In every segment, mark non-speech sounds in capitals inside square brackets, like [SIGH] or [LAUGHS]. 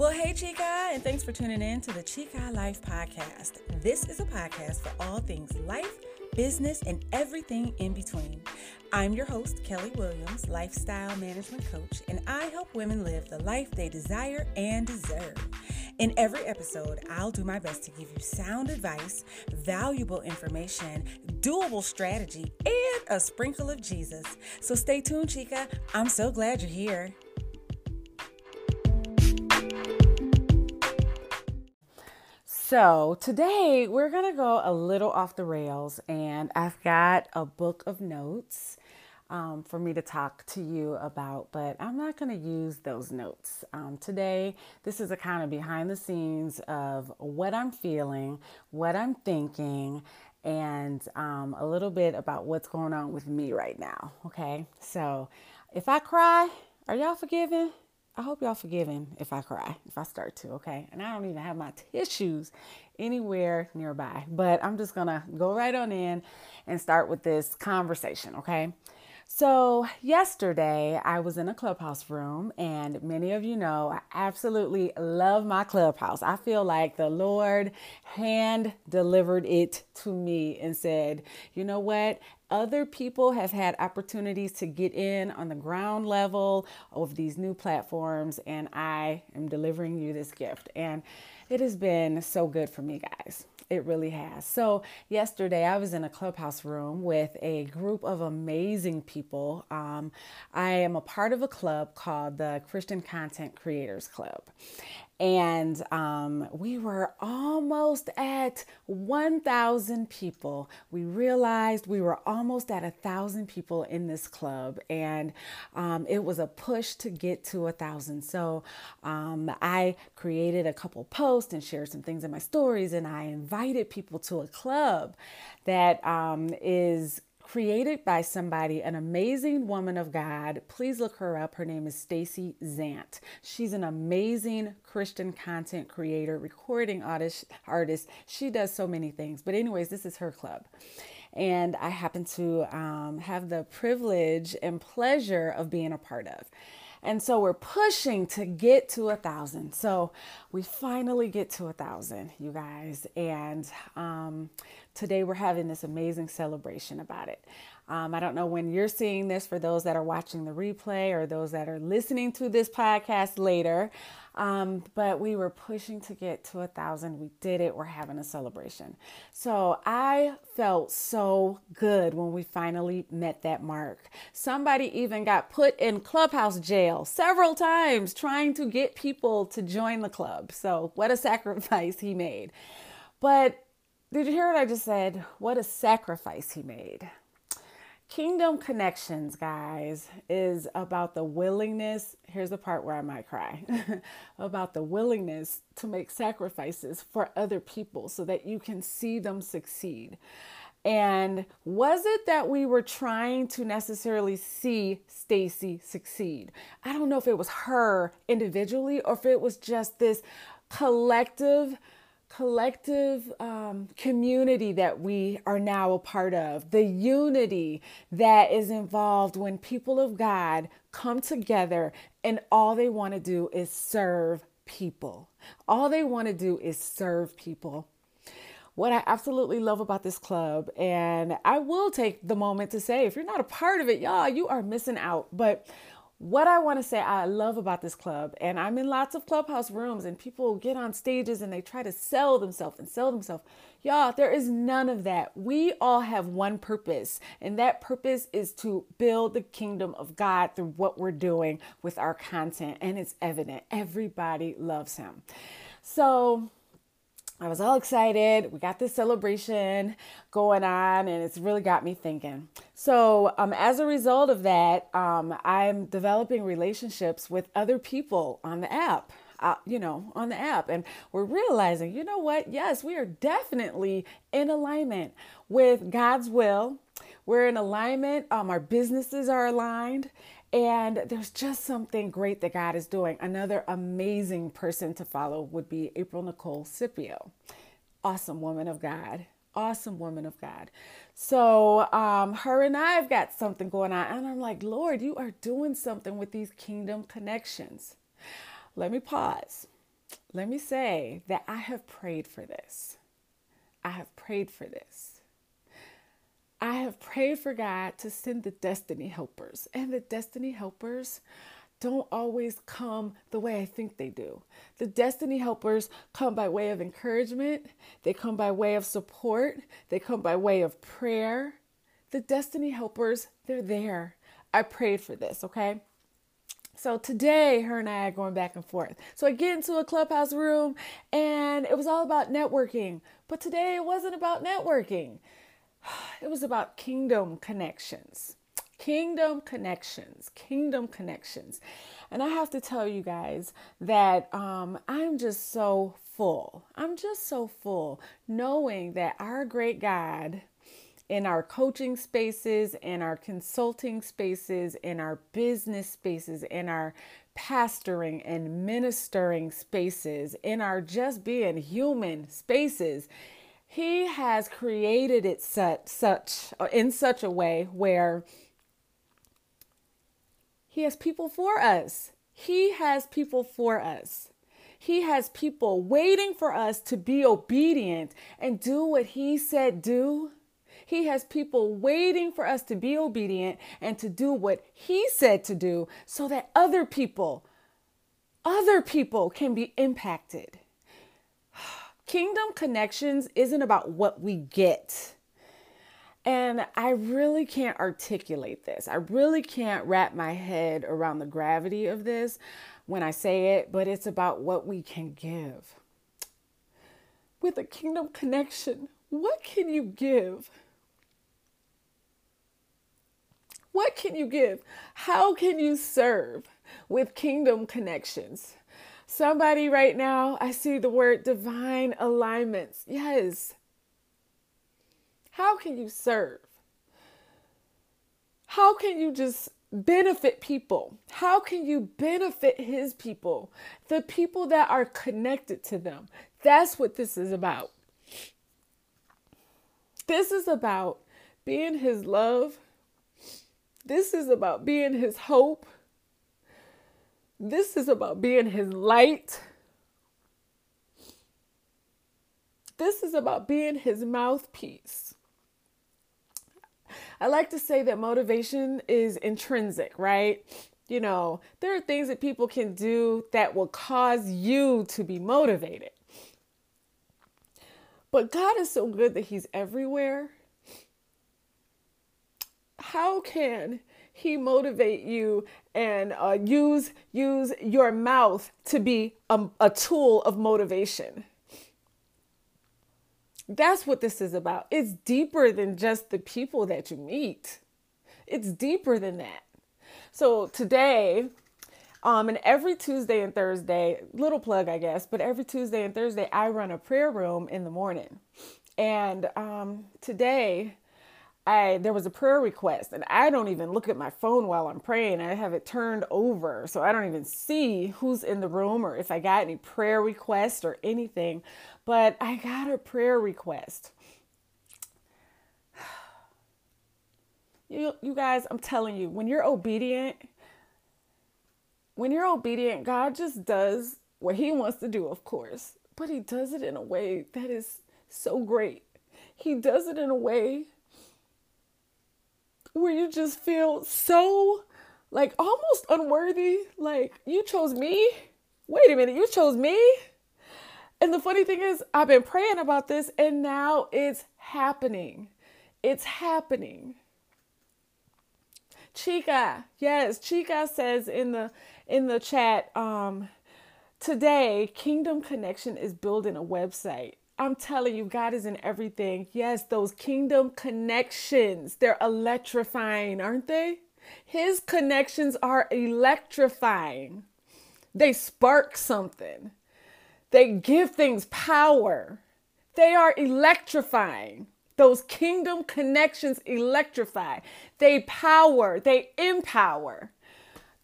Well, hey, Chica, and thanks for tuning in to the Chica Life Podcast. This is a podcast for all things life, business, and everything in between. I'm your host, Kellee Williams, lifestyle management coach, and I help women live the life they desire and deserve. In every episode, I'll do my best to give you sound advice, valuable information, doable strategy, and a sprinkle of Jesus. So stay tuned, Chica. I'm so glad you're here. So, today we're going to go a little off the rails, and I've got a book of notes um, for me to talk to you about, but I'm not going to use those notes. Um, today, this is a kind of behind the scenes of what I'm feeling, what I'm thinking, and um, a little bit about what's going on with me right now. Okay, so if I cry, are y'all forgiven? I hope y'all forgive him if I cry, if I start to, okay? And I don't even have my tissues anywhere nearby, but I'm just gonna go right on in and start with this conversation, okay? So, yesterday I was in a clubhouse room, and many of you know I absolutely love my clubhouse. I feel like the Lord hand delivered it to me and said, You know what? Other people have had opportunities to get in on the ground level of these new platforms, and I am delivering you this gift. And it has been so good for me, guys. It really has. So, yesterday I was in a clubhouse room with a group of amazing people. Um, I am a part of a club called the Christian Content Creators Club and um, we were almost at 1,000 people. We realized we were almost at a thousand people in this club, and um, it was a push to get to a thousand. So um, I created a couple posts and shared some things in my stories, and I invited people to a club that um, is created by somebody, an amazing woman of God. Please look her up. Her name is Stacy Zant. She's an amazing Christian content creator, recording artist, artist. She does so many things. But anyways, this is her club. And I happen to um, have the privilege and pleasure of being a part of. And so we're pushing to get to a thousand. So we finally get to a thousand, you guys. And um, today we're having this amazing celebration about it. Um, I don't know when you're seeing this for those that are watching the replay or those that are listening to this podcast later. Um, but we were pushing to get to a thousand. We did it. We're having a celebration. So I felt so good when we finally met that mark. Somebody even got put in clubhouse jail several times trying to get people to join the club. So what a sacrifice he made. But did you hear what I just said? What a sacrifice he made. Kingdom Connections, guys, is about the willingness. Here's the part where I might cry [LAUGHS] about the willingness to make sacrifices for other people so that you can see them succeed. And was it that we were trying to necessarily see Stacy succeed? I don't know if it was her individually or if it was just this collective collective um, community that we are now a part of, the unity that is involved when people of God come together and all they want to do is serve people. All they want to do is serve people. What I absolutely love about this club, and I will take the moment to say, if you're not a part of it, y'all, you are missing out. But what I want to say I love about this club, and I'm in lots of clubhouse rooms, and people get on stages and they try to sell themselves and sell themselves. Y'all, there is none of that. We all have one purpose, and that purpose is to build the kingdom of God through what we're doing with our content, and it's evident. Everybody loves Him. So, I was all excited. We got this celebration going on, and it's really got me thinking. So, um, as a result of that, um, I'm developing relationships with other people on the app. Uh, you know, on the app, and we're realizing, you know what? Yes, we are definitely in alignment with God's will. We're in alignment. Um, our businesses are aligned, and there's just something great that God is doing. Another amazing person to follow would be April Nicole Scipio. Awesome woman of God. Awesome woman of God. So, um, her and I have got something going on. And I'm like, Lord, you are doing something with these kingdom connections. Let me pause. let me say that I have prayed for this. I have prayed for this. I have prayed for God to send the destiny helpers, and the destiny helpers don't always come the way I think they do. The destiny helpers come by way of encouragement, they come by way of support, they come by way of prayer. The destiny helpers, they're there. I prayed for this, okay? So today, her and I are going back and forth. So I get into a clubhouse room and it was all about networking. But today it wasn't about networking, [SIGHS] it was about kingdom connections. Kingdom connections, kingdom connections. And I have to tell you guys that um, I'm just so full. I'm just so full knowing that our great God in our coaching spaces, in our consulting spaces, in our business spaces, in our pastoring and ministering spaces, in our just being human spaces. He has created it such, such in such a way where he has people for us. He has people for us. He has people waiting for us to be obedient and do what He said do. He has people waiting for us to be obedient and to do what He said to do so that other people, other people can be impacted. Kingdom connections isn't about what we get. And I really can't articulate this. I really can't wrap my head around the gravity of this when I say it, but it's about what we can give. With a kingdom connection, what can you give? What can you give? How can you serve with kingdom connections? Somebody right now, I see the word divine alignments. Yes, how can you serve? How can you just benefit people? How can you benefit his people? The people that are connected to them. That's what this is about. This is about being his love. This is about being his hope. This is about being his light. This is about being his mouthpiece. I like to say that motivation is intrinsic, right? You know, there are things that people can do that will cause you to be motivated. But God is so good that He's everywhere. How can He motivate you and uh, use use your mouth to be a, a tool of motivation? That's what this is about. It's deeper than just the people that you meet. It's deeper than that. So today, um, and every Tuesday and Thursday, little plug, I guess, but every Tuesday and Thursday, I run a prayer room in the morning. And um, today, I there was a prayer request and I don't even look at my phone while I'm praying. I have it turned over so I don't even see who's in the room or if I got any prayer requests or anything. But I got a prayer request. [SIGHS] You you guys, I'm telling you, when you're obedient, when you're obedient, God just does what he wants to do, of course. But he does it in a way that is so great. He does it in a way where you just feel so like almost unworthy. Like, you chose me? Wait a minute, you chose me? And the funny thing is, I've been praying about this and now it's happening. It's happening. Chica, yes, Chica says in the in the chat, um, today Kingdom Connection is building a website. I'm telling you, God is in everything. Yes, those kingdom connections, they're electrifying, aren't they? His connections are electrifying. They spark something, they give things power. They are electrifying. Those kingdom connections electrify. They power, they empower.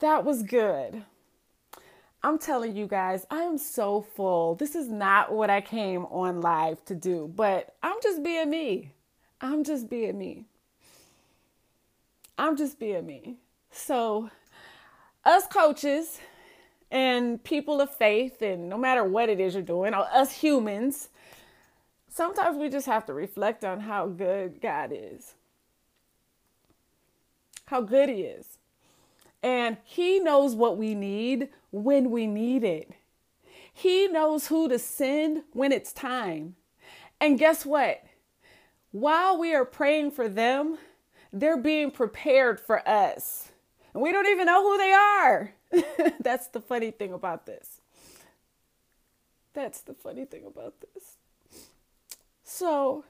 That was good. I'm telling you guys, I am so full. This is not what I came on live to do, but I'm just being me. I'm just being me. I'm just being me. So, us coaches, and people of faith, and no matter what it is you're doing, us humans, sometimes we just have to reflect on how good God is, how good He is. And He knows what we need when we need it. He knows who to send when it's time. And guess what? While we are praying for them, they're being prepared for us. And we don't even know who they are. [LAUGHS] That's the funny thing about this. That's the funny thing about this. So,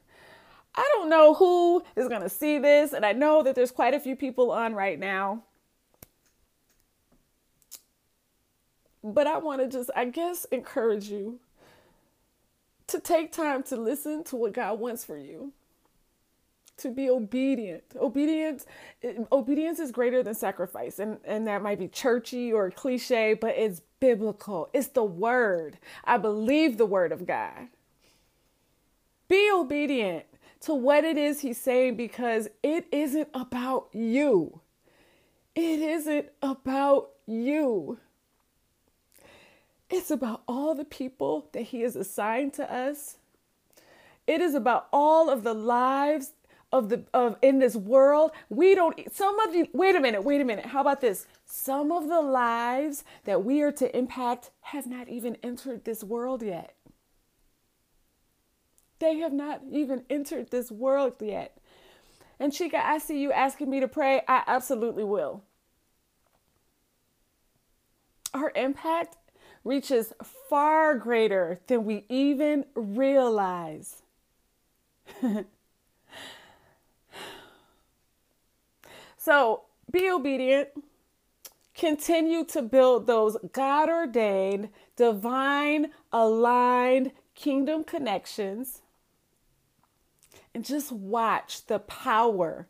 I don't know who is going to see this, and I know that there's quite a few people on right now. But I want to just, I guess, encourage you to take time to listen to what God wants for you to be obedient. Obedience eh, obedience is greater than sacrifice. And and that might be churchy or cliche, but it's biblical. It's the word. I believe the word of God. Be obedient to what it is he's saying because it isn't about you. It isn't about you. It's about all the people that he has assigned to us. It is about all of the lives of the of in this world. We don't some of you wait a minute wait a minute how about this? Some of the lives that we are to impact have not even entered this world yet. They have not even entered this world yet. And chica i see you asking me to pray. I absolutely will. Our impact reaches far greater than we even realize [LAUGHS] So be obedient. Continue to build those God ordained, divine, aligned kingdom connections. And just watch the power,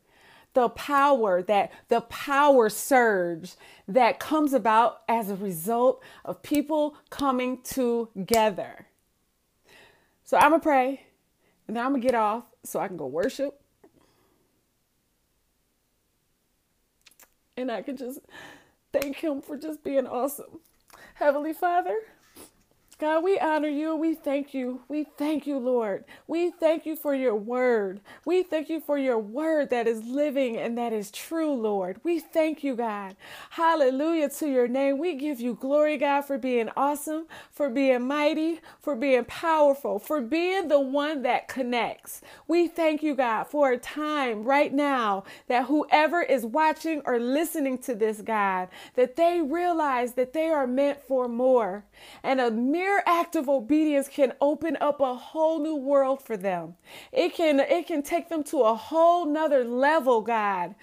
the power that the power surge that comes about as a result of people coming together. So I'm to pray and then I'm to get off so I can go worship and I can just thank Him for just being awesome. Heavenly Father, God, we honor you we thank you. We thank you, Lord. We thank you for your word. We thank you for your word that is living and that is true, Lord. We thank you, God. Hallelujah to your name. We give you glory, God, for being awesome, for being mighty, for being powerful, for being the one that connects. We thank you, God, for a time right now that whoever is watching or listening to this, God, that they realize that they are meant for more and a mere act of obedience can open up a whole new world for them. It can it can take them to a whole nother level, God.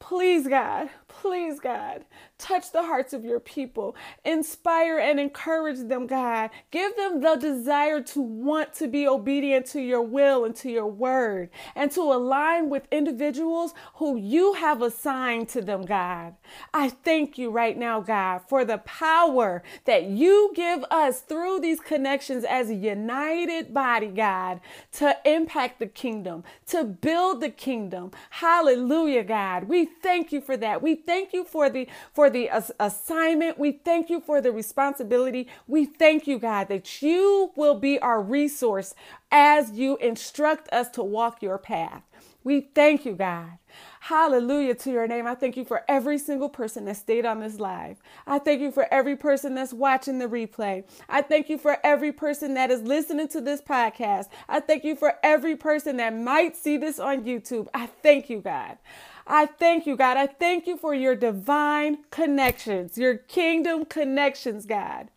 Please, God, please, God, touch the hearts of your people. Inspire and encourage them, God. Give them the desire to want to be obedient to your will and to your word and to align with individuals who you have assigned to them, God. I thank you right now, God, for the power that you give us through these connections as a united body, God, to impact the kingdom, to build the kingdom. Hallelujah, God. We thank you for that. We thank you for the for the assignment. We thank you for the responsibility. We thank you, God, that you will be our resource as you instruct us to walk your path. We thank you, God. Hallelujah to your name. I thank you for every single person that stayed on this live. I thank you for every person that's watching the replay. I thank you for every person that is listening to this podcast. I thank you for every person that might see this on YouTube. I thank you, God. I thank you, God. I thank you for your divine connections, your kingdom connections, God.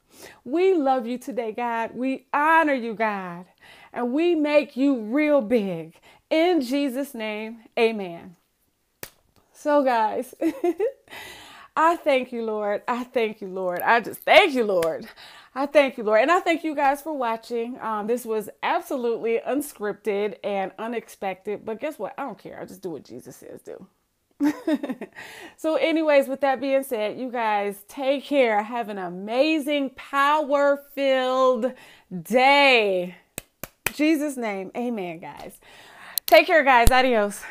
We love you today, God. We honor you, God. And we make you real big. In Jesus' name, amen. So, guys, [LAUGHS] I thank you, Lord. I thank you, Lord. I just thank you, Lord. I thank you, Lord. And I thank you guys for watching. Um, this was absolutely unscripted and unexpected. But guess what? I don't care. I just do what Jesus says do. [LAUGHS] so, anyways, with that being said, you guys take care. Have an amazing, power filled day. Jesus' name. Amen, guys. Take care, guys. Adios.